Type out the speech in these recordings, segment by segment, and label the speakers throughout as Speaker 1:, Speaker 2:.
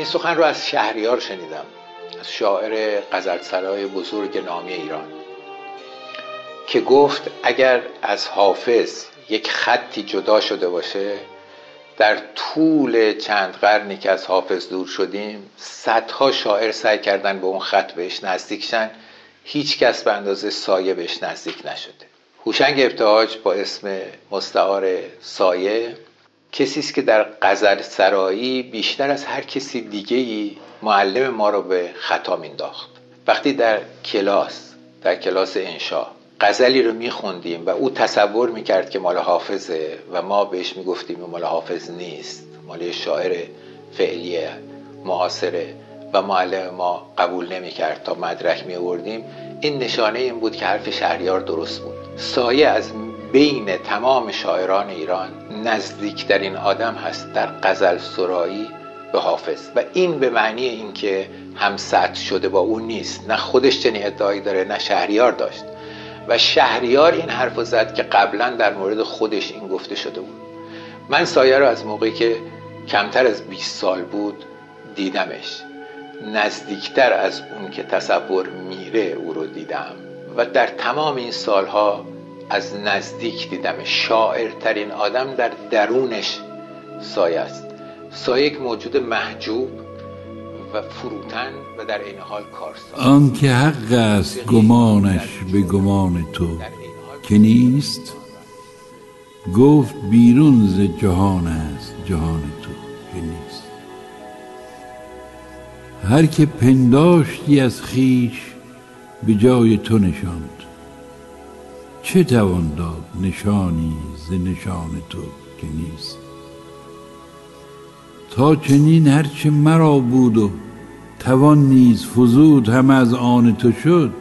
Speaker 1: این سخن رو از شهریار شنیدم از شاعر غزلسرای بزرگ نامی ایران که گفت اگر از حافظ یک خطی جدا شده باشه در طول چند قرنی که از حافظ دور شدیم صدها شاعر سعی کردن به اون خط بهش نزدیک شن هیچ کس به اندازه سایه بهش نزدیک نشده. هوشنگ ابتهاج با اسم مستعار سایه کسی است که در غزل سرایی بیشتر از هر کسی دیگه ای معلم ما رو به خطا مینداخت. وقتی در کلاس در کلاس انشا غزلی رو میخوندیم و او تصور می‌کرد که مال حافظه و ما بهش می‌گفتیم مال حافظ نیست مال شاعر فعلی معاصره و معلم ما قبول نمی‌کرد. تا مدرک میوردیم این نشانه این بود که حرف شهریار درست بود. سایه از بین تمام شاعران ایران نزدیکترین آدم هست در غزل سرایی به حافظ. و این به معنی اینکه هم سطح شده با اون نیست. نه خودش چنین ادعایی داره نه شهریار داشت. و شهریار این حرف زد که قبلا در مورد خودش این گفته شده بود. من سایه رو از موقعی که کمتر از 20 سال بود دیدمش. نزدیکتر از اون که تصور میره او رو دیدم. و در تمام این سالها از نزدیک دیدم. شاعرترین آدم در درونش سایه است. سایه یک موجود محجوب و فروتن و در این حال کارساز.
Speaker 2: آن که حق است گمانش به گمان تو که نیست؟ گفت بیرون ز جهان است جهان تو که نیست. هر که پنداشتی از خیش به جای تو نشاند. چه توان داد نشانی ز نشان تو که نیست؟ تا چنین هرچه مرا بود و توان نیز فزود هم از آن تو شد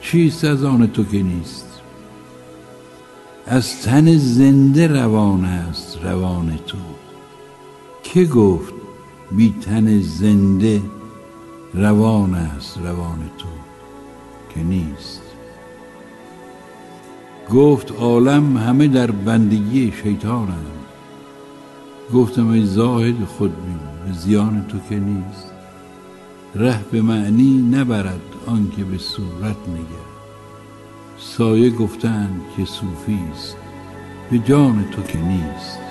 Speaker 2: چیست از آن تو که نیست؟ از تن زنده روان است روان تو. که گفت بی تن زنده روان است روان تو که نیست؟ گفت عالم همه در بندگی شیطانند. گفتم ای زاهد خودبین به زیان تو که نیست. ره به معنی نبرد آنکه به صورت نگر. سایه گفتند که صوفی است به جان تو که نیست.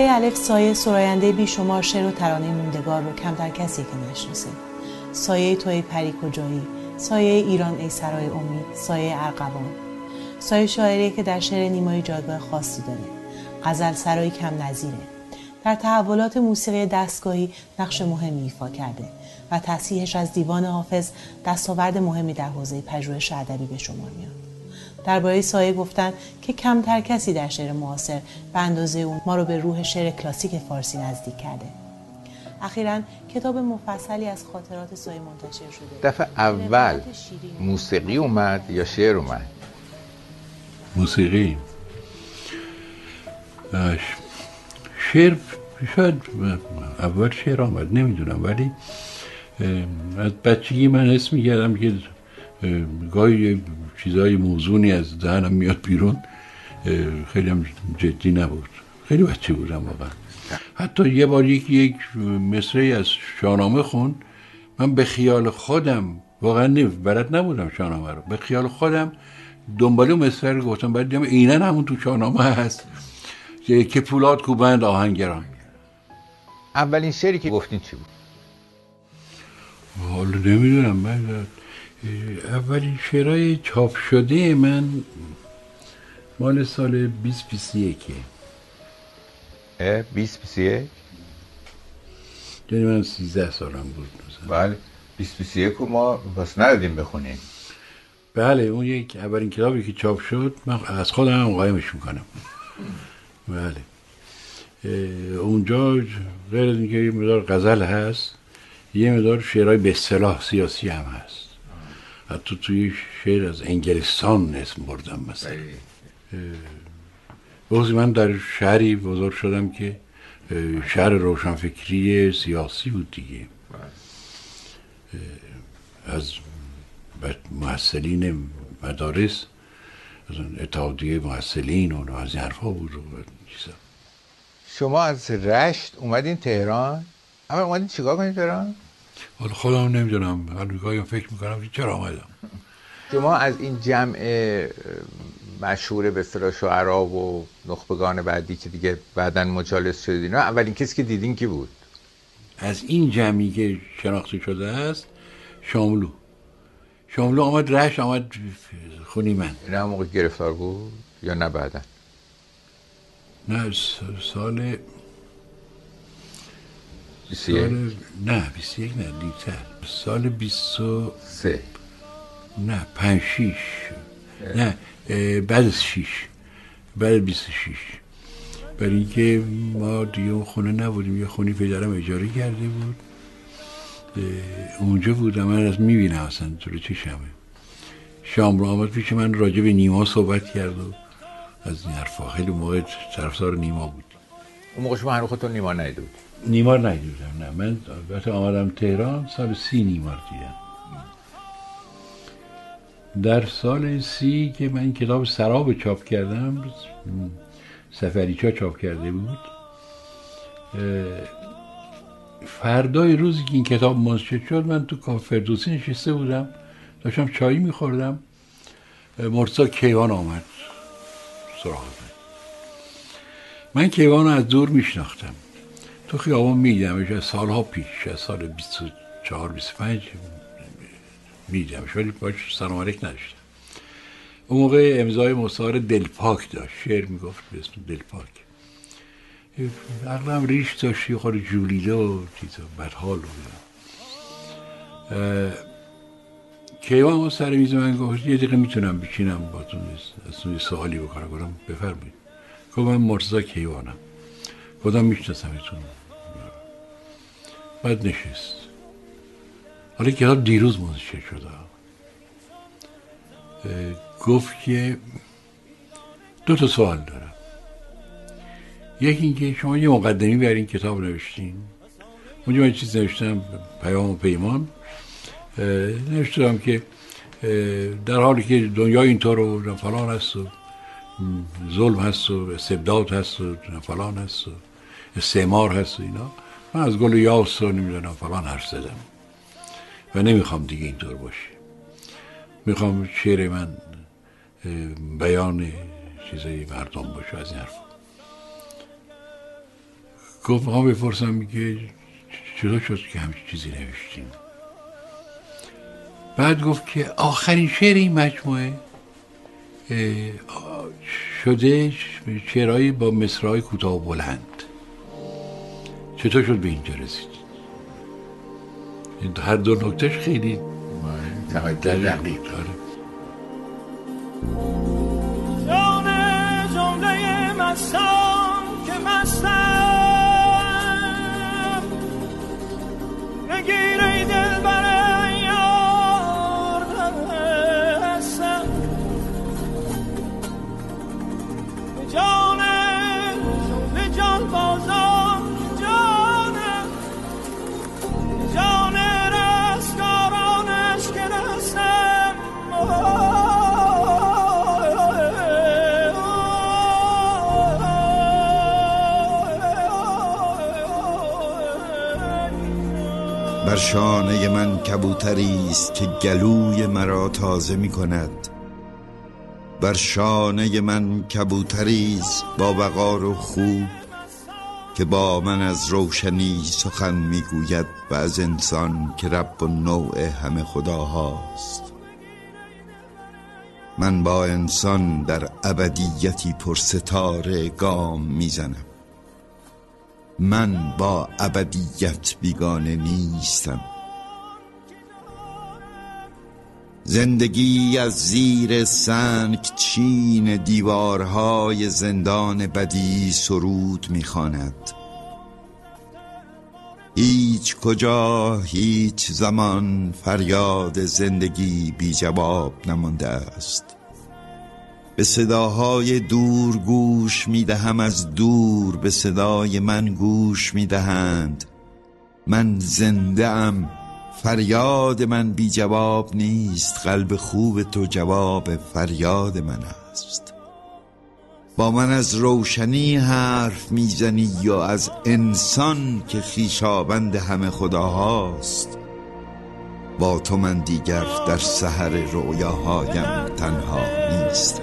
Speaker 3: پی الف سایه سراینده بیشمار شعر و ترانه موندگار رو کمتر کسی که نشناسه. سایه تو ای پری کجایی؟ سایه ایران ای سرای امید؟ سایه ارقوان سایه شاعری که در شعر نیمای جایگاه خاصی داره. غزل سرایی کم نظیره. در تحولات موسیقی دستگاهی نقش مهمی ایفا کرده و تصحیحش از دیوان حافظ دستاورد مهمی در حوزه پژوهش ادبی به شمار میاد. درباره سایه گفتن که کمتر کسی در شعر معاصر به اندازه اون ما رو به روح شعر کلاسیک فارسی نزدیک کرده. اخیرا کتاب مفصلی از خاطرات سایه منتشر شده.
Speaker 4: دفعه اول موسیقی اومد یا شعر اومد؟
Speaker 2: موسیقی. شعر شاید اول شعر آمد نمی‌دونم ولی از بچگی من حس می‌کردم که گاهی چیزای موزونی از ذهنم میاد بیرون خیلی هم جدی نبود. خیلی بچه بودم واقعا. حتی یه بار یک یک مصره از شاهنامه خون من به خیال خودم واقعا بلد نبودم شاهنامه رو. به خیال خودم دنباله مصره رو گفتم. بعد دیدم اینن همون تو شاهنامه هست. که پولاد کوبند آهنگران.
Speaker 4: اولین شعری که گفتین چی بود؟
Speaker 2: حالا نمی‌دونم من اولین شعرهای چاپ شده من مال سال 2021
Speaker 4: اه 2021
Speaker 2: یعنی من 13 سالم بود
Speaker 4: بله 2021 رو ما بس ندادیم بخونیم.
Speaker 2: بله اون یک اولین کتابی که چاپ شد من از خودم هم قایمش می‌کنم. بله. اونجا غیر از اینکه یه مدار غزل هست یه مدار شعرهای به اصطلاح سیاسی هم هست. حتی توی شعر از انگلستان اسم بردم مثلا بله. من در شهری بزرگ شدم که شهر روشنفکری سیاسی بود دیگه. از محصلین مدارس از اتحادیه محصلین و از این حرفا بود و
Speaker 4: شما از رشت اومدین تهران اما اومدین چیکار کنید تهران
Speaker 2: حالا خودم نمی‌دونم. هر فکر می‌کنم چرا آمدم.
Speaker 4: شما از این جمع مشهور به اصطلاح شعرا و نخبگان بعدی که دیگه بعدا مجالس شدین اولین کسی که دیدین کی بود؟
Speaker 2: از این جمعی که شناخته شده است شاملو. شاملو آمد رشت آمد خونی من
Speaker 4: نه موقع گرفتار بود یا نه بعدا؟
Speaker 2: نه سال سال نه 21 نه دیتر سال 23 نه 5 6 نه بعد از 6 بعد 26 برای اینکه ما دیگه خونه نبودیم یه خونی پدرم اجاره کرده بود. اونجا بودم. من از می‌بینم اصلا تو چشمه. شام رو آمد پیش من راجع به نیما صحبت کرد و از این حرفا. خیلی موقع طرفدار نیما بود.
Speaker 4: اون موقع شما هنوز خودتون نیما ندیده بود
Speaker 2: نیمار ندیدم نه. من وقتی آمدم تهران سال سی نیمار دیدم. در سال سی که من کتاب سراب چاپ کردم سفریچا چاپ کرده بود فردای روزی که این کتاب منتشر شد من تو کافه فردوسی نشسته بودم داشتم چایی میخوردم. مرسا کیوان آمد سراغ من کیوان رو از دور میشناختم. تو خیابان میدیدمش از سالها پیش از سال 24 25 میدیدمش ولی باش سلام علیک نداشتم. اون موقع امضای مصاهر دلپاک داشت. شعر می‌گفت به اسم دلپاک اغلب ریش داشت یه خود جولیده و چیزا بدحال بود کیوان ما سر میز من گفت یه دقیقه می‌تونم بچینم با تو از سوالی بکنم. گفتم بفرمایید. گفت من مرتضی کیوانم. خودم میشناسمتون بعد نشست. حالا کتاب دیروز منتشر شده. گفت که دو تا سوال دارم. یکی اینکه شما یه مقدمی بر این کتاب نوشتین. اونجا من چیز نوشتم پیام و پیمان. نوشتم که در حالی که دنیا اینطور و فلان هست و ظلم هست و استبداد هست و فلان هست و استعمار هست و اینا. من از گل یاس رو نمی‌دونم فلان حرف زدم. و نمی‌خوام دیگه اینطور باشه. می‌خوام شعر من بیان چیزای مردم باشه از این حرف. گفت می‌خوام بپرسم میگه چطور شد که همچین چیزی نوشتیم بعد گفت که آخرین شعر این مجموعه شده شعرهایی با مصرهای کوتاه بلند. چطور شد به اینجا رسید؟ هر دو نکتهش خیلی دقیق داره
Speaker 5: کبوتری است که گلوی مرا تازه می کند بر شانه من کبوتری است با وقار و خوب که با من از روشنی سخن می‌گوید و از انسان که رب و نوع همه خداهاست. من با انسان در ابدیتی پر ستاره گام می‌زنم. من با ابدیت بیگانه نیستم. زندگی از زیر سنگ چین دیوارهای زندان بدی سرود می‌خواند. هیچ کجا هیچ زمان فریاد زندگی بی جواب نمانده است. به صداهای دور گوش می‌دهم از دور به صدای من گوش می‌دهند. من زنده ام. فریاد من بی جواب نیست قلب خوب تو جواب فریاد من است. با من از روشنی حرف می‌زنی یا از انسان که خیشابند همه خداهاست؟ با تو من دیگر در سحر رویاهایم تنها نیستم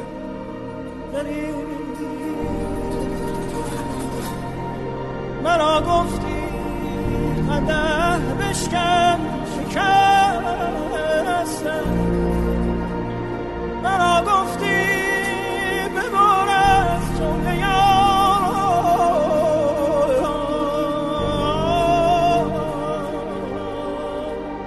Speaker 6: مرا گفتی قده بشکن شکستم مرا گفتی ببار از جمله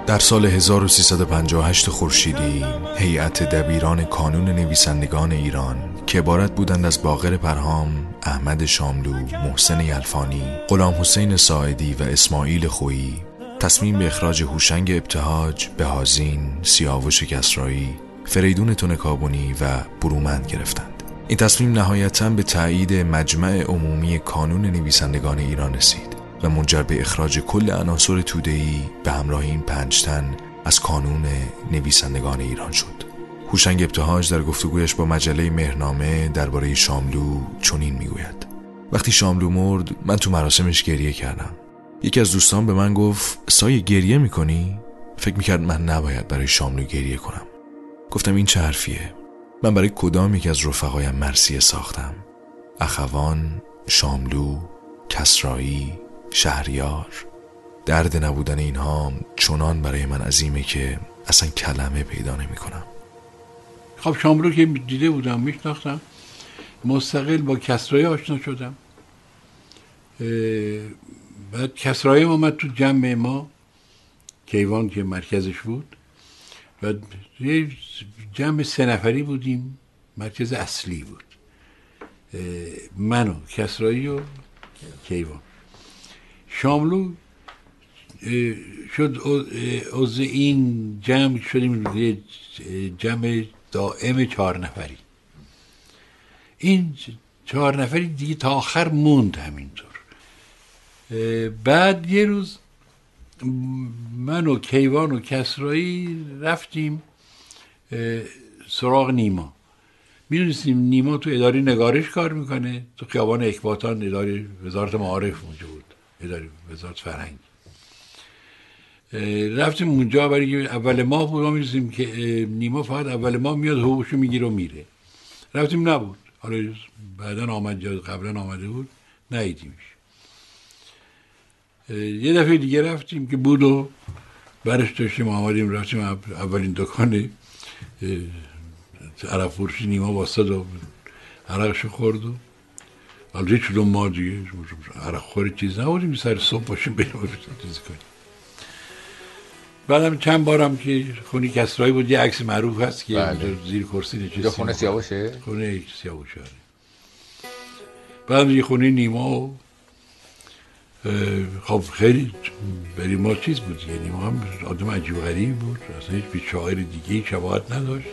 Speaker 7: در سال 1358 خورشیدی هیئت دبیران کانون نویسندگان ایران که عبارت بودند از باقر پرهام، احمد شاملو، محسن یلفانی، غلام حسین ساعدی و اسماعیل خویی تصمیم به اخراج هوشنگ ابتهاج، بهازین، سیاوش کسرایی، فریدون تونکابونی و برومند گرفتند. این تصمیم نهایتا به تایید مجمع عمومی کانون نویسندگان ایران رسید و منجر به اخراج کل عناصر توده‌ای به همراه این پنج تن از کانون نویسندگان ایران شد. هوشنگ ابتهاج در گفتگویش با مجله مهرنامه درباره شاملو چنین می‌گوید. وقتی شاملو مرد من تو مراسمش گریه کردم. یکی از دوستان به من گفت سایه گریه می‌کنی؟ فکر می‌کرد من نباید برای شاملو گریه کنم. گفتم این چه حرفیه؟ من برای کدام یک از رفقایم مرسیه ساختم؟ اخوان شاملو کسرایی شهریار. درد نبودن اینها چنان برای من عظیمه که اصلا کلمه پیدا نمی کنم
Speaker 2: خب شاملو که دیده بودم میشناختم. مستقل با کسرایی آشنا شدم. بعد کسرایی اومد تو جمع ما کیوان که مرکزش بود. و جمع سه نفری بودیم مرکز اصلی بود. من و کسرایی و کیوان. شاملو شد عضو این جمع شدیم جمع دائم چهار نفری. این چهار نفری دیگه تا آخر موند همینطور. بعد یه روز من و کیوان و کسرایی رفتیم سراغ نیما. می‌دونستیم نیما تو اداره نگارش کار می‌کنه. تو خیابان اکباتان اداره وزارت معارف اونجا بود اداره وزارت فرهنگ. رفتیم اونجا برای اول ماه بود ما می‌رسیم که نیما فقط اول ماه میاد حقوقشو می‌گیره و میره. رفتیم نبود. حالا بعدا آمد یا قبلا آمده بود نیدیمش یه دفعه دیگه رفتیم که بود و برش داشتیم آمدیم رفتیم اولین دکان عرب فروشی نیما باستاد و عرقشو خورد و البته چون ما دیگه عرق خوری چیز نبودیم سر صبح باشیم بریم چیز کنیم. بعدم چند بارم که خونی کسرایی بود یه عکس معروف هست که بله. زیر کرسی نشستیم
Speaker 4: خونه سیاوشه؟
Speaker 2: خونه سیاوشه بعدم یه خونه نیما و خب خیلی برای ما چیز بود یعنی ما هم آدم عجیب غریب بود. اصلا هیچ به شاعر دیگه شباهت نداشت.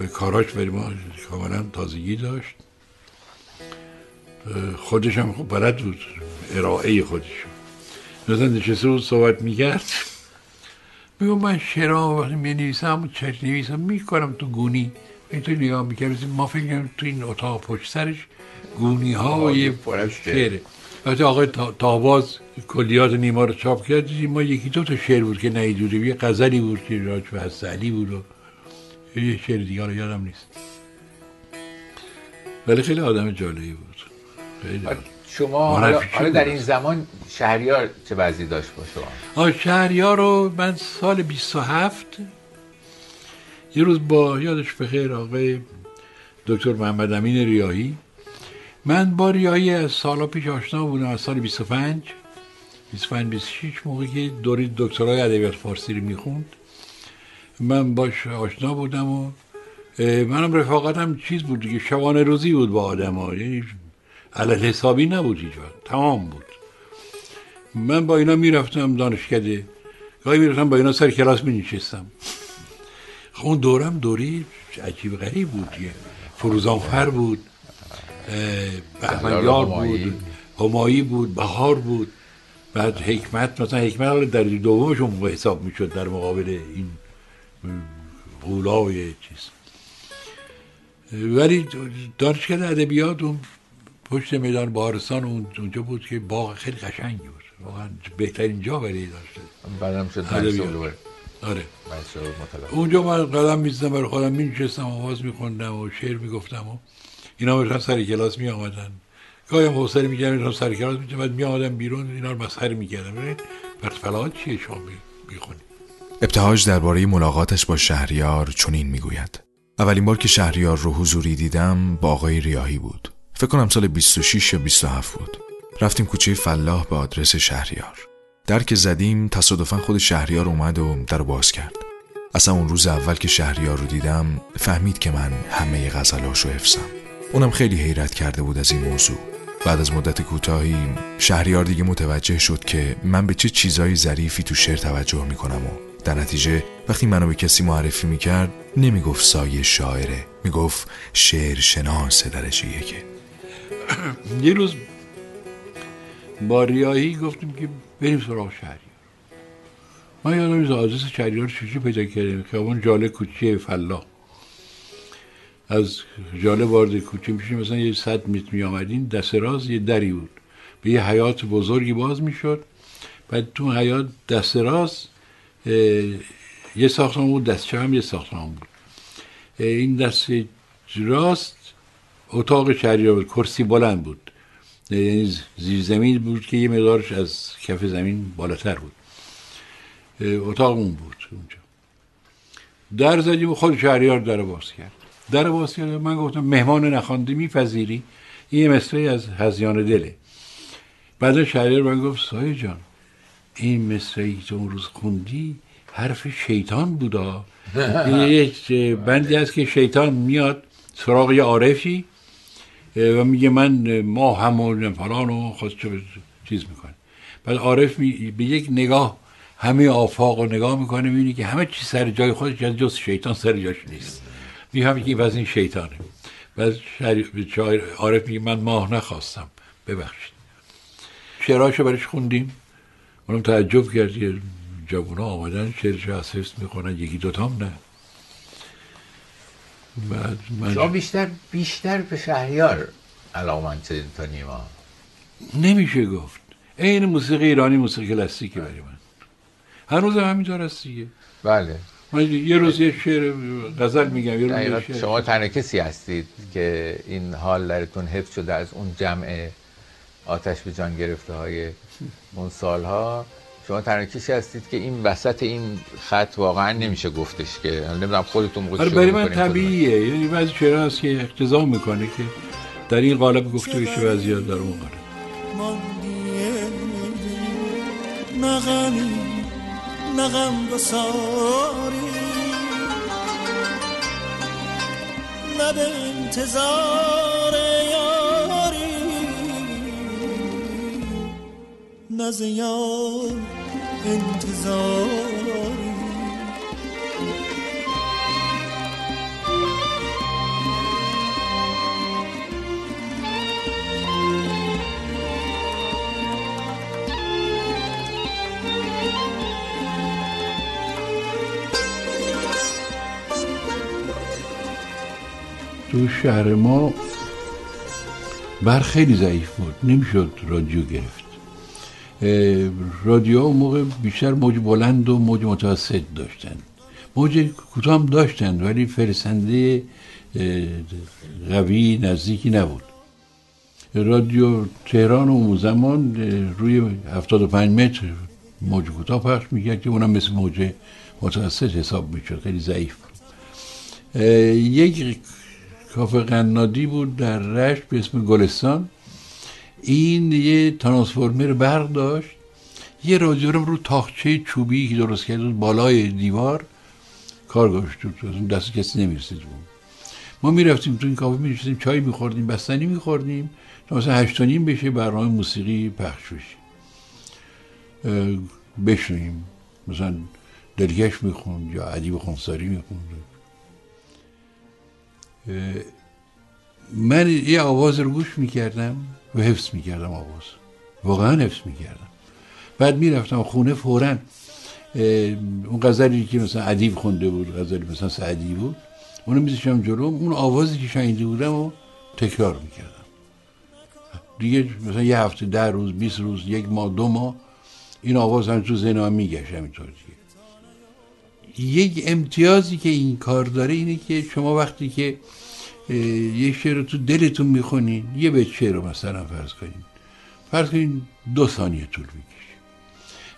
Speaker 2: و کاراش برای ما کاملا تازگی داشت. خودش هم خب بلد بود ارائه خودش مثلا نشسته بود صحبت می‌کرد. میگو من شعرها وقتی می نویسم و چشم نویسم می‌کنم تو گونی. تو نگاه می‌کرد ما فکر تو این اتاق پشت سرش گونی های شعره. وقتی آقای تاباز کلیات نیما رو چاپ کرد. ما یکی دو تا شعر بود که نیدوده یه غزلی بود که راج به علی بود و یه شعر دیگه. رو یادم نیست. ولی خیلی آدم جالبی بود. خیلی
Speaker 4: شما حالا, در این زمان شهریار چه وضعی داشت با شما؟
Speaker 2: شهریار رو من سال 27 یه روز با یادش بخیر آقای دکتر محمد امین ریاهی. من با ریاهی از سالا پیش آشنا بودم از سال 25 25 26 موقعی که دوری دکترای ادبیات فارسی رو می‌خوند. من باش آشنا بودم و منم رفاقتم چیز بود دیگه شبانه روزی بود با آدم ها یعنی علل حسابی نبود اینجا تمام بود. من با اینا می‌رفتم دانشکده. گاهی می‌رفتم با اینا سر کلاس می نشستم خب اون دورم دوری عجیب غریب بود. یه فروزانفر بود. بهمنیار بود. همایی بود. بهار بود. بعد حکمت مثلا حکمت در دومش اون حساب می‌شد در مقابل این غولای چیز. ولی دانشگاه ادبیات اون پشت میدان بارستان اونجا بود که باغ خیلی قشنگی بود. واقعا بهترین جا برای داشته.
Speaker 4: بعدم شد
Speaker 2: ادبیات. آره. اونجا من قدم می‌زدم برای خودم مینشستم آواز میخوندم و شعر می‌گفتم و اینا میشن سر کلاس می آمدن گاهی هم حوصله میگردم اینا سر کلاس میشن بعد می آمدن بیرون اینا رو مسخره می‌کردم. پرت فلات چیه شما می‌خونی
Speaker 7: ابتهاج درباره ملاقاتش با شهریار چنین می‌گوید. اولین بار که شهریار رو حضوری دیدم با آقای ریاهی بود. فکر کنم سال 26 یا 27 بود. رفتیم کوچه فلاح به آدرس شهریار. در که زدیم تصادفا خود شهریار اومد و در باز کرد. اصلا اون روز اول که شهریار رو دیدم فهمید که من همه غزلاش رو حفظم. اونم خیلی حیرت کرده بود از این موضوع. بعد از مدت کوتاهی شهریار دیگه متوجه شد که من به چه چیزایی ظریفی تو شعر توجه می‌کنم و در نتیجه وقتی منو به کسی معرفی می‌کرد نمی‌گفت سایه شاعره می‌گفت شعر شناس درجه یکه
Speaker 2: یه روز با ریاهی گفتیم که بریم سراغ شهریار ما یادم از آدرس شهریار چجوری پیدا کردیم خیابان جاله کوچه فلا از جاله وارد کوچه میشیم مثلا یه صد متر می آمدین دست راز یه دری بود. به یه حیات بزرگی باز می‌شد. بعد تو حیات دست راز یه ساختمان بود دست هم یه ساختمان بود. این دست راست اتاق شهریار بود کرسی بلند بود. یعنی زیر زمین بود که یه مقدارش از کف زمین بالاتر بود. اتاق اون بود اونجا. در زدیم و خود شهریار در باز کرد. در باز کرد. من گفتم مهمان نخوانده میپذیری؟ این مصره از هزیان دله. بعد شهریار من گفت سایه جان این ای تو اون روز خوندی حرف شیطان بودا. یه بندی هست که شیطان میاد سراغ یه عارفی. و میگه من ما همون فلان و خواست چیز می‌کنه. بعد عارف به یک نگاه همه آفاق رو نگاه می‌کنه می‌بینی که همه چی سر جای خودش از جز شیطان سر جاش نیست. می‌فهمی که این شیطانه. بعد عارف میگه من ماه نخواستم. ببخشید. شعرهاشو برش خوندیم. اونم تعجب کرد. جوونا آمدن شعرش از حفظ می‌خونن. یکی دوتام نه.
Speaker 4: من شما بیشتر بیشتر به شهریار علاقمند تا نیما.
Speaker 2: نمیشه گفت. این موسیقی ایرانی موسیقی کلاسیکه برای من. هنوز هم همینطور هست دیگه.
Speaker 4: بله.
Speaker 2: من یه روز یه شعر غزل میگم یه روز
Speaker 4: شعر. شما تنها کسی هستید که این حال درتون حفظ شده از اون جمع آتش به جان گرفته های اون سالها. شما تنها کسی هستید که این وسط این خط واقعا نمیشه گفتش که نمی‌دونم خودتون
Speaker 2: موقع آره برای من طبیعیه. یعنی بعضی شعرها هست که اقتضا می‌کنه که در این قالب گفته بشه وضعیت در اون قالب. نغمی نغم انتظار یاری نزیار انتظاری تو شهر ما بر خیلی ضعیف بود. نمی‌شد رادیو گرفت. رادیو اون موقع بیشتر موج بلند و موج متوسط داشتن. موج کوتاه هم داشتن ولی فرسنده قوی نزدیکی نبود. رادیو تهران اون زمان روی 75 متر موج کوتاه پخش می‌کرد که اونم مثل موج متوسط حساب می‌شد خیلی ضعیف یک کافه قنادی بود در رشت به اسم گلستان. این یه ترانسفورمر برق داشت یه رادیو رو تاخچه چوبی که درست کرده بود بالای دیوار. کار گذاشته بود دست کسی نمی‌رسید بود ما می‌رفتیم تو این کافه می‌رسیم چای میخوردیم بستنی میخوردیم. تا مثلا هشت نیم بشه برنامه موسیقی پخش بشه. اه، بشنویم. مثلا دلگش می‌خوند یا ادیب خونساری می‌خوند. من یه آواز رو گوش می‌کردم. و حفظ می‌کردم آواز. واقعا حفظ می‌کردم. بعد می‌رفتم خونه فورا اون غزلی که مثلا ادیب خونده بود غزلی مثلا سعدی بود اونو میذاشتم جلو. اون آوازی که شنیده بودم و تکرار می‌کردم. دیگه مثلا یه هفته ده روز بیست روز یک ماه دو ماه این آواز هم تو هم میگشت همینطور دیگه. یک امتیازی که این کار داره اینه که شما وقتی که یه شعر رو تو دلتون می‌خونین یه بیت شعر رو مثلا فرض کنین. فرض کنین دو ثانیه طول می‌کشه.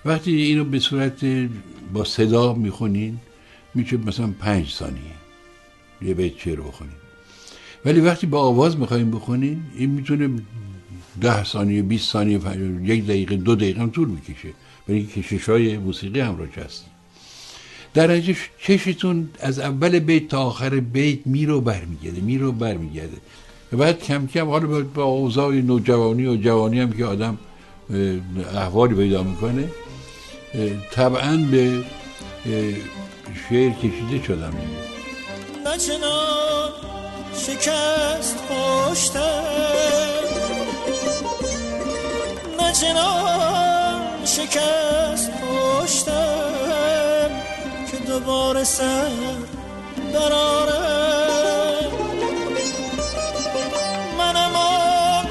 Speaker 2: وقتی اینو به صورت با صدا می‌خونین میشه مثلا پنج ثانیه یه بیت شعر رو بخونین. ولی وقتی با آواز می‌خوایم بخونین این می‌تونه ده ثانیه 20 ثانیه یک دقیقه دو دقیقه هم طول می‌کشه. برای کشش های موسیقی همراهش هست. در نتیجه چشتون از اول بیت تا آخر بیت میرو برمیگرده میرو برمیگرده. و بعد کم کم حالا با- اوضاع نوجوانی و جوانی هم که آدم احوالی پیدا می‌کنه طبعا به شعر کشیده شدم. دیگه
Speaker 6: نه چنان شکست پشتم نه چنان شکست پشتم دوباره سر درارم منم آن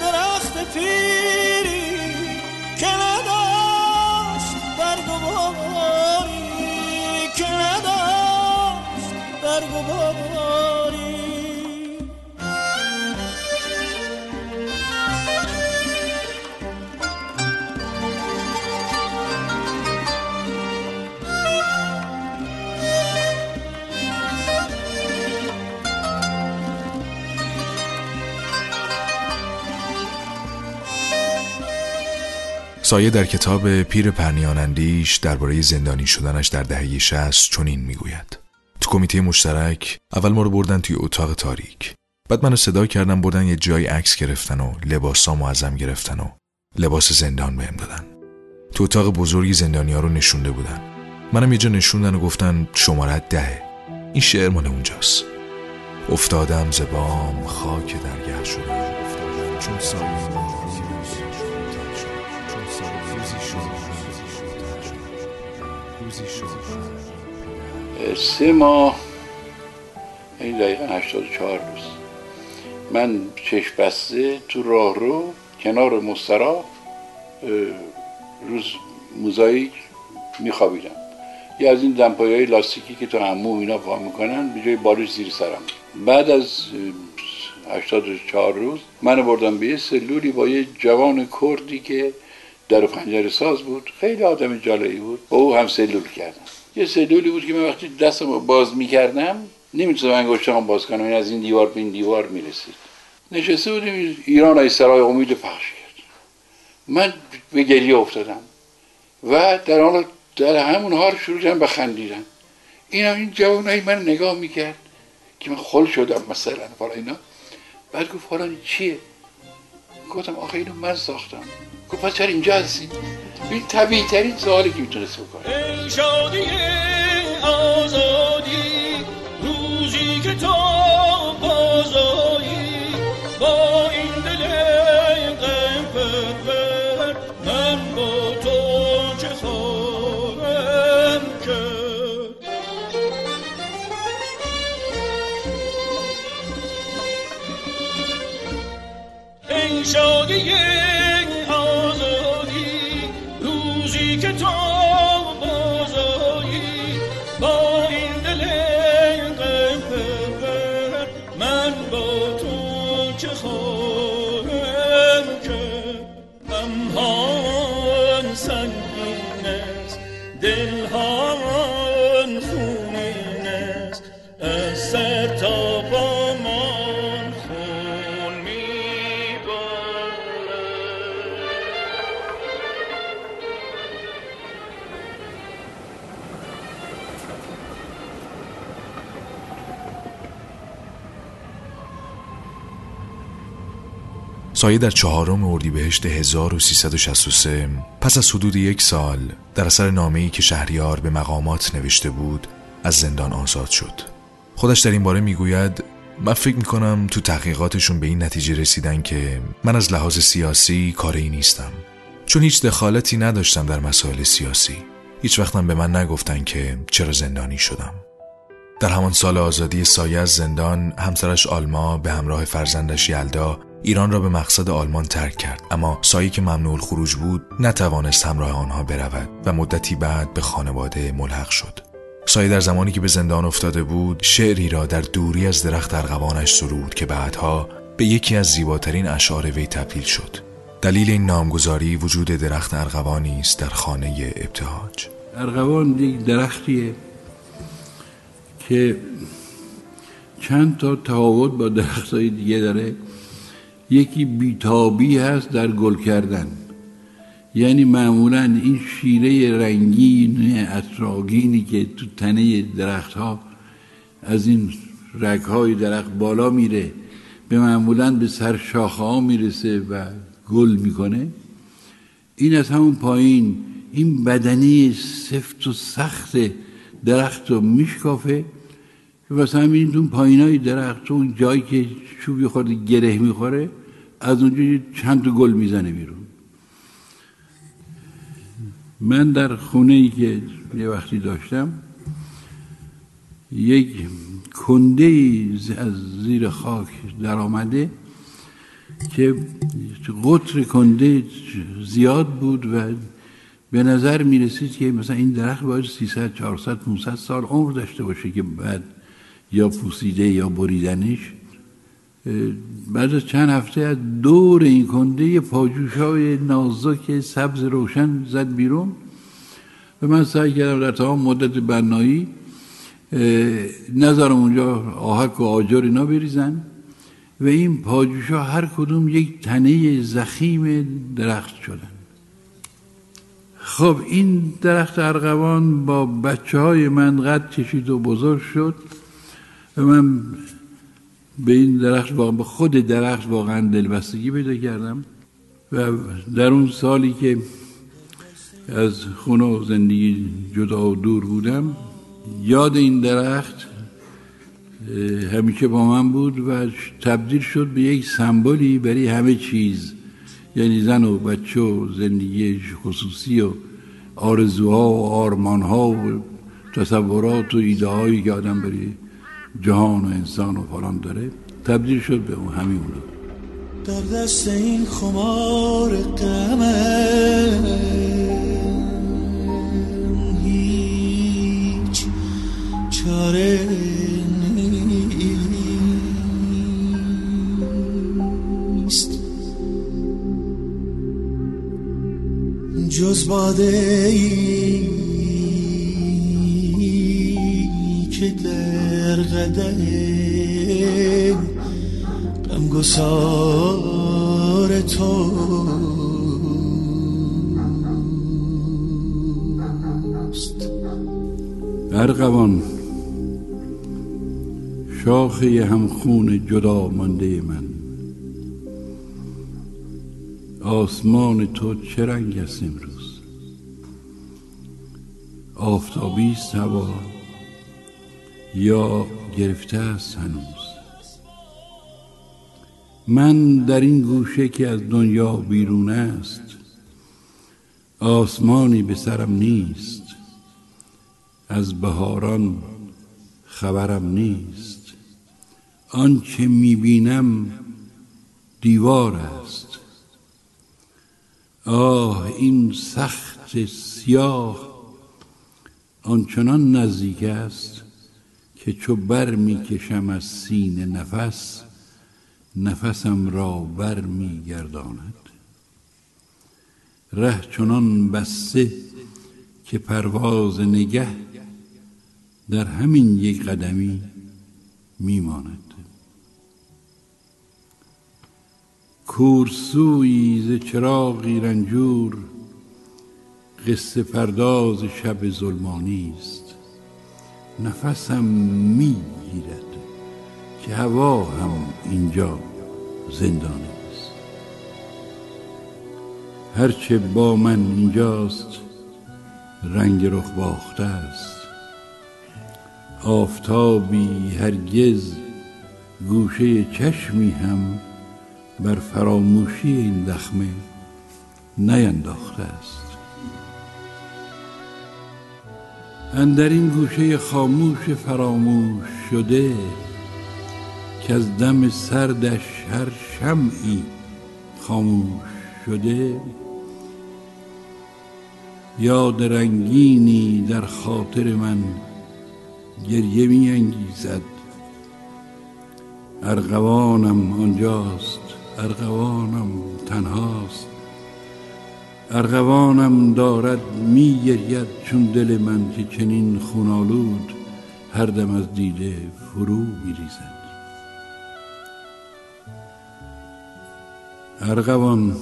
Speaker 6: درخت پیری که نداشت برگ و باری که نداشت برگ و باری
Speaker 7: سایه در کتاب پیر پرنیانندیش درباره زندانی شدنش در دهه 60 چنین می‌گوید. تو کمیته مشترک اول ما رو بردن توی اتاق تاریک. بعد منو صدا کردن بردن یه جای عکس گرفتن و لباسامو ازم گرفتن و لباس زندان بهم دادن. تو اتاق بزرگی زندانیا رو نشونده بودن. منم یه جا نشوندن و گفتن شمارت دهه. این شعر مال اونجاست. افتادم زبام خاک درگه شدم چون سایه.
Speaker 2: سه ماه. این دقیقا 84 روز. من چشم بسته تو راه رو کنار مسترا روز موزاییک میخوابیدم. یه از این دمپایی های لاستیکی که تو هموم اینا پا می‌کنن به جای بالش زیر سرم. بعد از اه، 84 روز من بردم به یه سلولی با یه جوان کردی که در و پنجره ساز بود. خیلی آدم جالبی بود. با او هم سلول کردم. یه سلولی بود که من وقتی دستم رو باز می‌کردم نمی‌تونم انگشتم باز کنم. این از این دیوار به این دیوار می‌رسید. نشسته بودیم ایران ای سرای امید پخش کرد. من به گریه افتادم. و در حال در همون حال شروع کردم به خندیدن. این هم این جوانایی من نگاه می‌کرد که من خل شدم مثلا فلان اینا. بعد گفت فلان چیه؟ گفتم آخه اینو من ساختم. گفت پس چرا اینجا هستی؟ این طبیعی ترین سوالی که می‌تونست بکنه.
Speaker 6: شادی آزادی روزی که تو بازایی با این دل غم پرور من با تو چه خواهم کرد؟ ای شادی
Speaker 7: سایه در چهارم اردیبهشت 1363 پس از حدود یک سال در اثر نامه‌ای که شهریار به مقامات نوشته بود از زندان آزاد شد. خودش در این باره می‌گوید من فکر می‌کنم تو تحقیقاتشون به این نتیجه رسیدن که من از لحاظ سیاسی کاری نیستم. چون هیچ دخالتی نداشتم در مسائل سیاسی. هیچ وقتم به من نگفتن که چرا زندانی شدم. در همان سال آزادی سایه از زندان همسرش آلما به همراه فرزندش یلدا ایران را به مقصد آلمان ترک کرد اما سایه که ممنوع خروج بود نتوانست همراه آنها برود و مدتی بعد به خانواده ملحق شد. سایه در زمانی که به زندان افتاده بود شعری را در دوری از درخت ارغوانش سرود که بعدها به یکی از زیباترین اشعار وی تبدیل شد. دلیل این نامگذاری وجود درخت ارغوانی است در خانه ابتهاج.
Speaker 2: ارغوان یک درختیه که چند تا تفاوت با درخت های دیگه داره. یکی بیتابی هست در گل کردن. یعنی معمولا این شیره رنگین اطراگینی که تو تنه درخت ها از این رگ های درخت بالا میره به معمولا به سر شاخه ها می‌رسه و گل می‌کنه. این از همون پایین این بدنی سفت و سخت درخت رو میشکافه واسه همین اون پایین های درخت اون جایی که چوبی خورده گره می‌خوره از اونجا چند گل می‌زنه بیرون. من در خونه ای که یه وقتی داشتم یک کنده از زیر خاک در آمده که قطر کنده زیاد بود و به نظر می رسید که مثلا این درخت باید 300 400 500 سال عمر داشته باشه که بعد یا پوسیده یا بریدنش. بعد از چند هفته از دور این کنده پاجوش های نازک سبز روشن زد بیرون و من سعی کردم در تمام مدت بنایی نظرم اونجا آهک و آجر اینا بریزن و این پاجوش ها هر کدوم یک تنه زخیم درخت شدن. خب این درخت ارغوان با بچه های من قد کشید و بزرگ شد و من به این درخت واقعا به خود درخت واقعا دلبستگی پیدا کردم. و در اون سالی که از خونه و زندگی جدا و دور بودم یاد این درخت همیشه با من بود و تبدیل شد به یک سمبولی برای همه چیز. یعنی زن و بچه و زندگی خصوصی و آرزوها و آرمانها و تصورات و ایده هایی که آدم برای جهان و انسان و فلان داره تبدیل شد به اون همین
Speaker 6: در دست این خمار قمه هیچ چاره نیست. جز باده ای در قده غمگسار توست
Speaker 2: ارغوان شاخه همخون جدا مانده من آسمان تو چه رنگ است امروز آفتابی است یا گرفته است هنوز؟ من در این گوشه که از دنیا بیرون است آسمانی به سرم نیست از بهاران خبرم نیست. آنچه می‌بینم دیوار است. آه این سخت سیاه آنچنان نزدیک است. که چو بر می‌کشم از سینه نفس نفسم را بر میگرداند. ره چنان بسته که پرواز نگه در همین یک قدمی میماند. کورسوی ز چراغی رنجور قصه پرداز شب ظلمانی است نفسم می‌گیرد که هوا هم اینجا زندانی است. هرچه با من اینجاست رنگ رخ باخته است. آفتابی هرگز گوشه چشمی هم بر فراموشی این دخمه نینداخته است. اندر این گوشه خاموش فراموش شده که از دم سردش هر شمعی خاموش شده. یاد رنگینی در خاطر من گریه می انگیزد. ارغوانم آنجاست ارغوانم تنهاست. ارغوانم دارد می گرید چون دل من که چنین خونالود هر دم از دیده فرو می ریزد ارغوان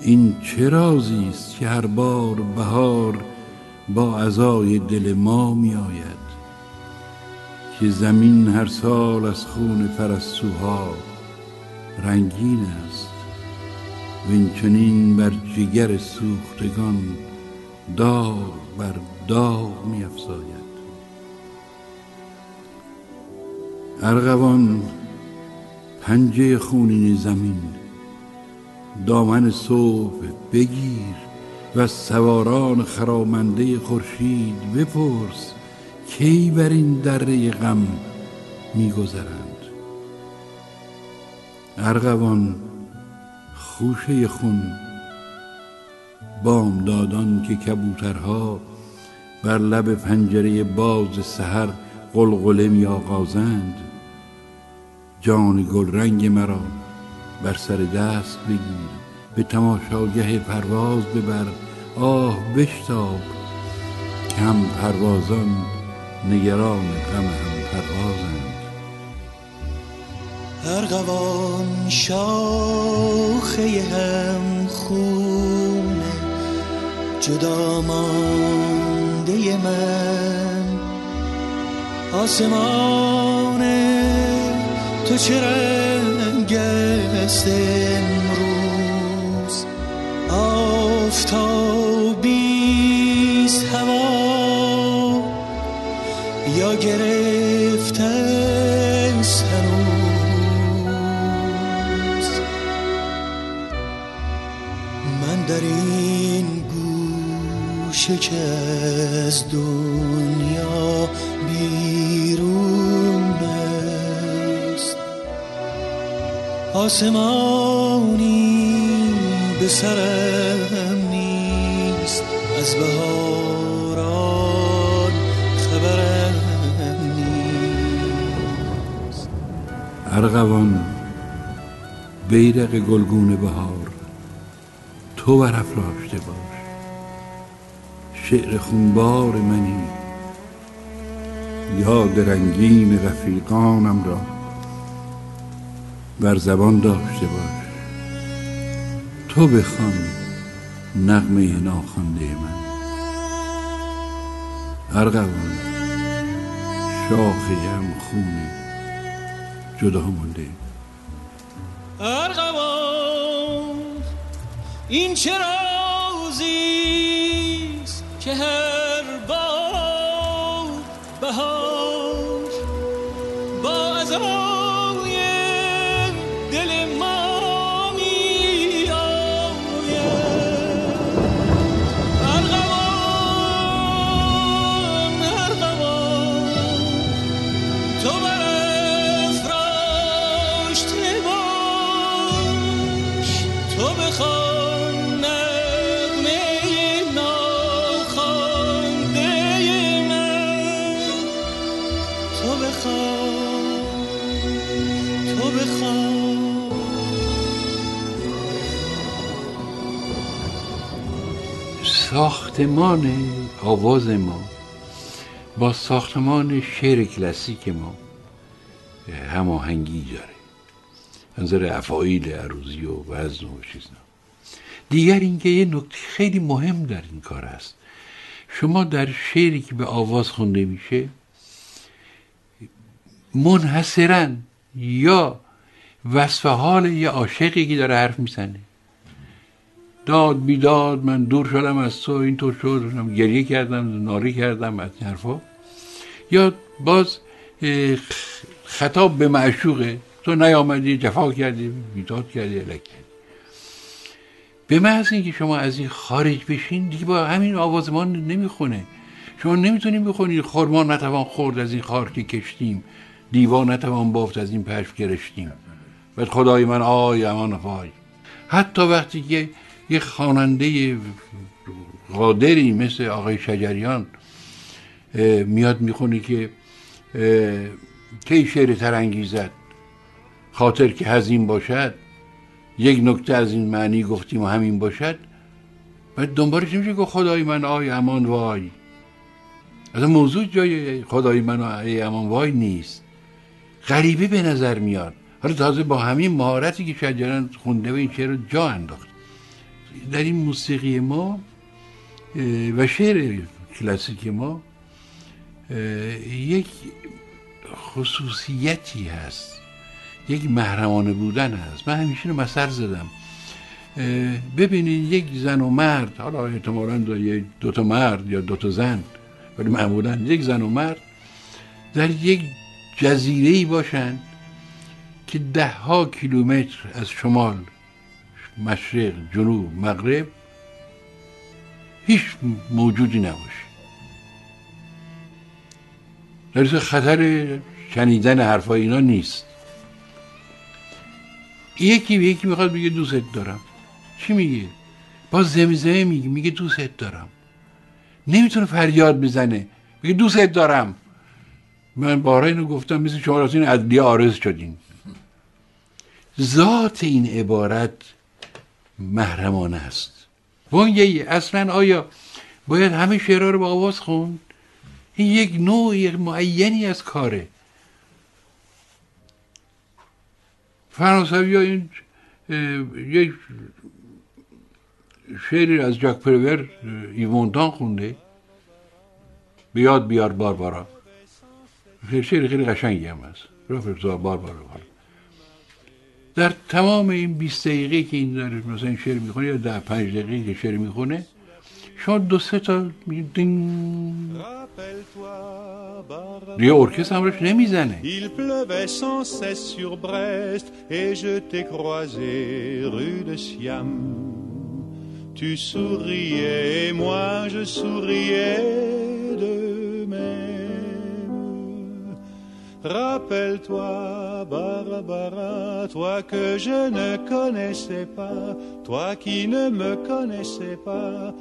Speaker 2: این چه رازی است که هر بار بهار با عزای دل ما آید که زمین هر سال از خون پرستوها رنگین است. و این چنین بر جگر سوختگان داغ بر داغ می افزاید ارغوان پنجه خونین زمین دامن صبح بگیر و سواران خرامنده خورشید بپرس کی بر این دره غم میگذرند. ارغوان خوشه خون بامدادان که کبوترها بر لب پنجره باز سحر قلقله می آغازند جان گل رنگ مرا بر سر دست بگیر به تماشاگه پرواز ببر. آه بشتاب که هم پروازان نگران غم هم پروازند.
Speaker 6: ارغوان شاخه هم خونه جدا مانده من. آسمان تو چه رنگ است امروز؟ آفتابیست هوا یا گرفته گوشه که از دنیا بیرون است آسمانی به سرم نیست از بهاران خبرم نیست.
Speaker 2: ارغوان بیرق گلگون بهار تو برافراشته باش. شعر خونبار منی. یاد رنگین رفیقانم را بر زبان داشته باش. تو بخوان نغمه ناخوانده من. ارغوان شاخه هم خونه جدا مونده
Speaker 6: ارغوان این چه رازیست که
Speaker 2: ساختمان آواز ما با ساختمان شعر کلاسیک ما هماهنگی داره. نظر افعایل عروضی و وزن و چیزنا. دیگر اینکه یه نکته خیلی مهم در این کار است شما در شعری که به آواز خونده میشه منحصرا یا وصف حال یه عاشقی که داره حرف می‌زنه داد بیداد من دور شدم از تو اینطور شد. گریه کردم ناری کردم از حرفا. یا باز خطاب به معشوقه. تو نیامدی جفا کردی بیداد کردی الک به محض اینکه شما از این خارج بشین دیگه با همین آوازمان نمی‌خونه. شما نمی‌تونیم بخونید خورما نتوان خورد از این خار که کشتیم. دیوا نتوان بافت از این پشم گرشتیم و خدای من آی امان وای حتی وقتی که یه خواننده قادری مثل آقای شجریان میاد می‌خونه که کی شعر ترانگیزد؟ خاطر که هزین باشد یک نکته از این معنی گفتیم و همین باشد. بعد دنبالش نمیشه که خدای من آی امان وای. از موضوع جای خدای من آی امان وای نیست. غریبه به نظر میاد. حالا تازه با همین مهارتی که شجران خونده و این شعر رو جا انداخت. در این موسیقی ما و شعر کلاسیک ما یک خصوصیتی هست یک محرمانه بودن هست. من همیشه رو مسر زدم. ببینید یک زن و مرد حالا احتمالا دو تا مرد یا دو تا زن ولی معمولا یک زن و مرد در یک جزیره ای باشن که ده ها کیلومتر از شمال مشرق جنوب مغرب هیچ موجودی نباشه. در خطر شنیدن حرفای اینا نیست. یکی یکی می‌خواد بگه دوست دارم. چی میگه؟ باز زمزمه میگه میگه دوست دارم. نمی‌تونه فریاد بزنه. میگه دوست دارم. من بارا اینو گفتم مثل شما راستین عدلیه آرز شدین. ذات این عبارت محرمانه است. وانگهی اصلا آیا باید همه شعرها رو با آواز خوند؟ این یک نوع معینی از کاره. فرانسوی این یک شعری از جاک پرور ایوونتان خونده. بیاد بیار باربارا شعر خیلی قشنگی هم هست. بار باربارا در تمام این 20 دقیقه که این داره مثلا شعر می‌خونه یا در پنج دقیقه که شعر می‌خونه شما دو سه تا دین دیگه هم روش نمی‌زنه.
Speaker 6: Tu souriais et moi je souriais. Rappelle-toi, Barbara, toi que je ne connaissais pas, toi qui ne me connaissais pas.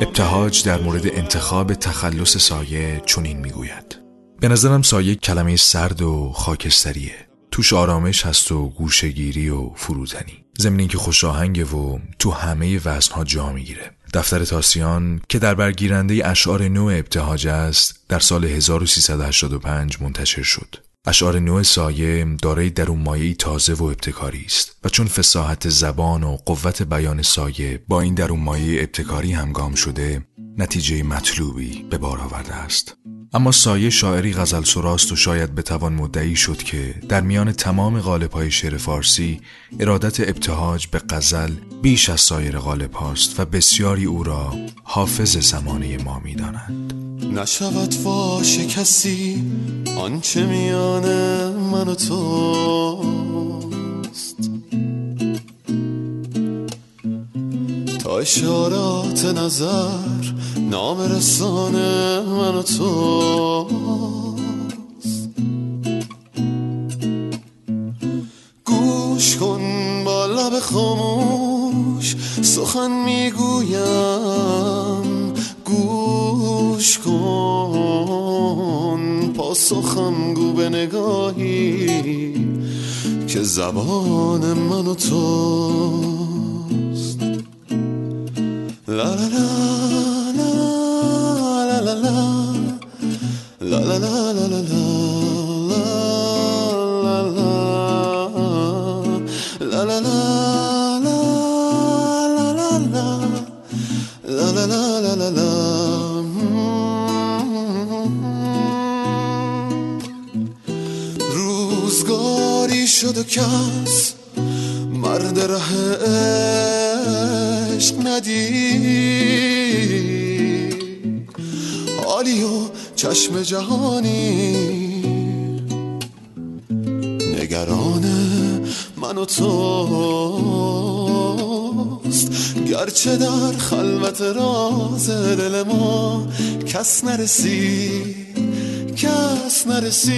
Speaker 7: ابتهاج در مورد انتخاب تخلص سایه چنین می‌گوید. به نظرم سایه کلمه سرد و خاکستریه. توش آرامش هست و گوشگیری و فروتنی زمینی که خوش آهنگه و تو همه وزنها جا می‌گیره. دفتر تاسیان که در برگیرنده اشعار نو ابتهاج است در سال 1385 منتشر شد. اشعار نوع سایه دارای درون مایه تازه و ابتکاری است و چون فساحت زبان و قوت بیان سایه با این درون مایه ابتکاری همگام شده نتیجه مطلوبی به بار آورده است. اما سایه شاعری غزل سراست و شاید بتوان مدعی شد که در میان تمام های شعر فارسی ارادت ابتهاج به غزل بیش از سایر غالب هاست و بسیاری او را حافظ زمانه ما می‌دانند
Speaker 8: نشود فاش کسی آنچه میان من و توست. تا اشارات نظر نام رسانه من و توست. گوش کن با لب خاموش سخن می‌گویم. گوش کن پاسخم گو به نگاهی که زبان من و توست. لا لا لا. لا لا لا لا لا روزگاری شد و کس مرد ره عشق ندید چشم جهانی. نگران من و توست. گرچه در خلوت راز دل ما کس نرسید کس نرسید.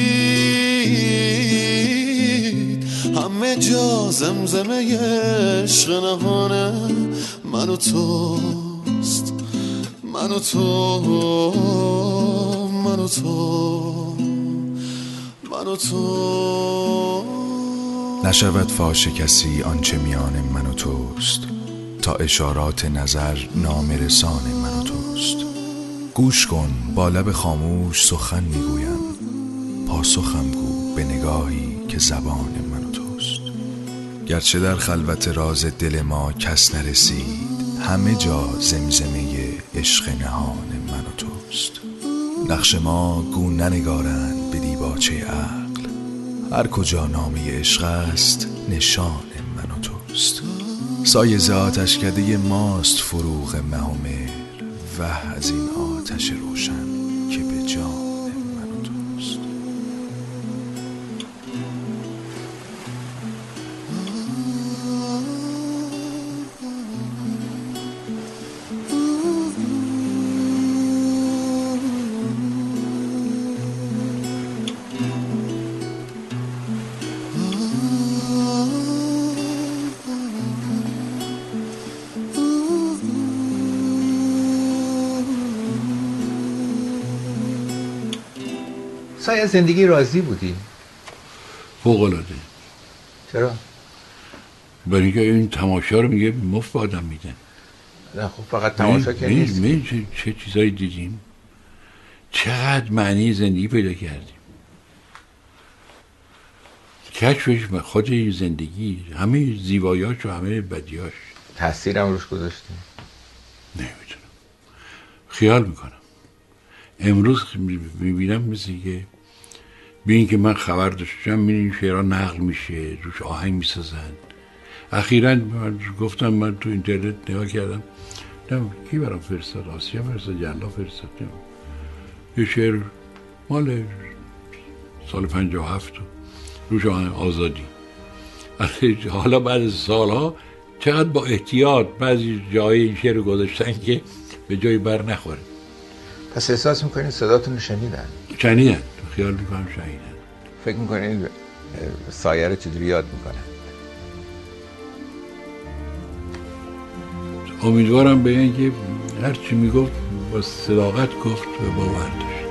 Speaker 8: همه جا زمزمه عشق نهانه من و توست. من و تو من تو من تو.
Speaker 7: نشود فاش کسی آنچه میان من و توست تا اشارات نظر نامرسان من و توست. گوش کن با لب خاموش سخن می‌گویم پاسخم گو به نگاهی که زبان من و توست. گرچه در خلوت راز دل ما کس نرسید همه جا زمزمه عشق نهان من و توست. نقش ما گو ننگارند به دیباچه عقل. هر کجا نامه عشق است نشان من و توست. سایه ز کده ماست فروغ مه و از این آتش روشن که به جان
Speaker 4: از زندگی راضی بودی.
Speaker 2: فوق العاده
Speaker 4: چرا؟
Speaker 2: برای اینکه این تماشا رو میگه مفت به آدم میدن
Speaker 4: نه خب فقط تماشا که نیست.
Speaker 2: می- چه, چه چیزایی دیدیم؟ چقدر معنی زندگی پیدا کردیم. کشفش خود این زندگی همه زیبایاش و همه بدیاش
Speaker 4: تاثیرم روش گذاشتی؟
Speaker 2: نمی‌دونم. خیال می‌کنم. امروز می‌بینم مثل که به این که من خبر داشتم می این شعرها نقل میشه روش آهنگ می‌سازن. اخیرا من گفتم من تو اینترنت نگاه کردم نه کی برام فرستاد؟ آسیا فرستاد جلا فرستاد. یه شعر مال سال 57 روش آهنگ آزادی. حالا بعد سالها چقدر با احتیاط بعضی جای این شعر گذاشتن که به جای بر نخوره.
Speaker 4: پس احساس می‌کنین صداتون شنیدن؟
Speaker 2: شنیدن. خیال می‌کنم شنیدن
Speaker 4: فکر می‌کنین سایه رو چجوری یاد می‌کنن
Speaker 2: امیدوارم به این که هر چی می‌گفت با صداقت گفت و باور داشت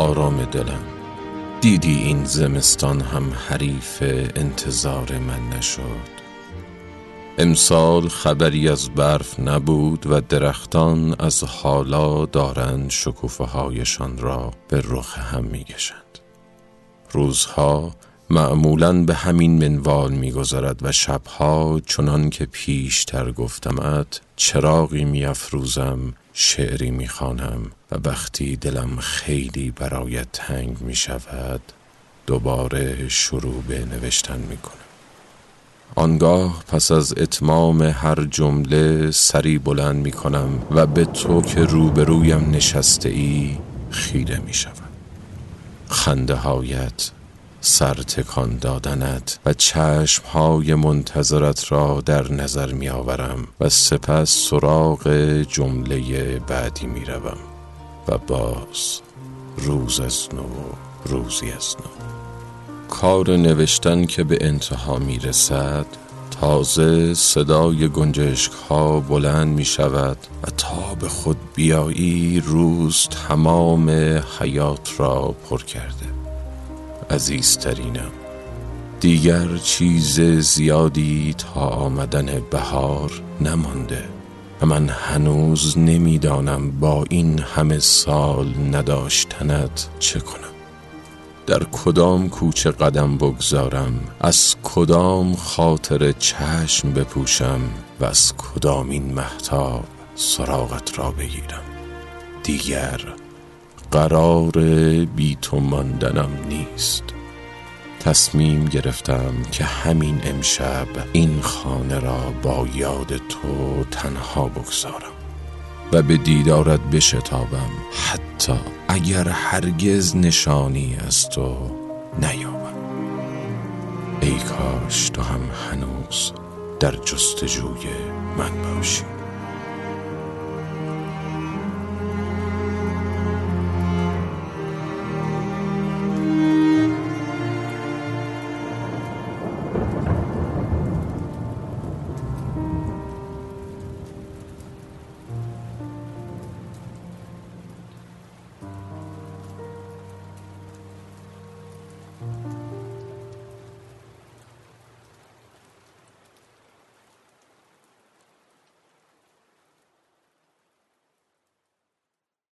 Speaker 9: آرام دلم دیدی این زمستان هم حریف انتظار من نشد امسال خبری از برف نبود و درختان از حالا دارند شکوفه هایشان را به رخ هم می کشند. روزها معمولا به همین منوال میگذرد و شبها چنان که پیشتر گفتمت چراغی میافروزم شعری می‌خوانم و وقتی دلم خیلی برایت تنگ می شود دوباره شروع به نوشتن می کنم آنگاه پس از اتمام هر جمله سری بلند می کنم و به تو که روبرویم نشسته ای خیره می شوم خنده هایت سر تکان دادنت و چشم های منتظرت را در نظر می آورم و سپس سراغ جمله بعدی می روم و باز روز از نو روزی از نو. کار نوشتن که به انتها می رسد تازه صدای گنجشک ها بلند می شود و تا به خود بیایی روز تمام حیات را پر کرده. عزیزترینم دیگر چیز زیادی تا آمدن بهار نمانده و من هنوز نمی‌دانم با این همه سال نداشتنت چه کنم. در کدام کوچه قدم بگذارم؟ از کدام خاطر چشم بپوشم؟ و از کدام این محتاب سراغت را بگیرم؟ دیگر قرار بی تو ماندنم نیست. تصمیم گرفتم که همین امشب این خانه را با یاد تو تنها بگذارم و به دیدارت بشتابم حتی اگر هرگز نشانی از تو نیابم ای کاش تو هم هنوز در جستجوی من باشی.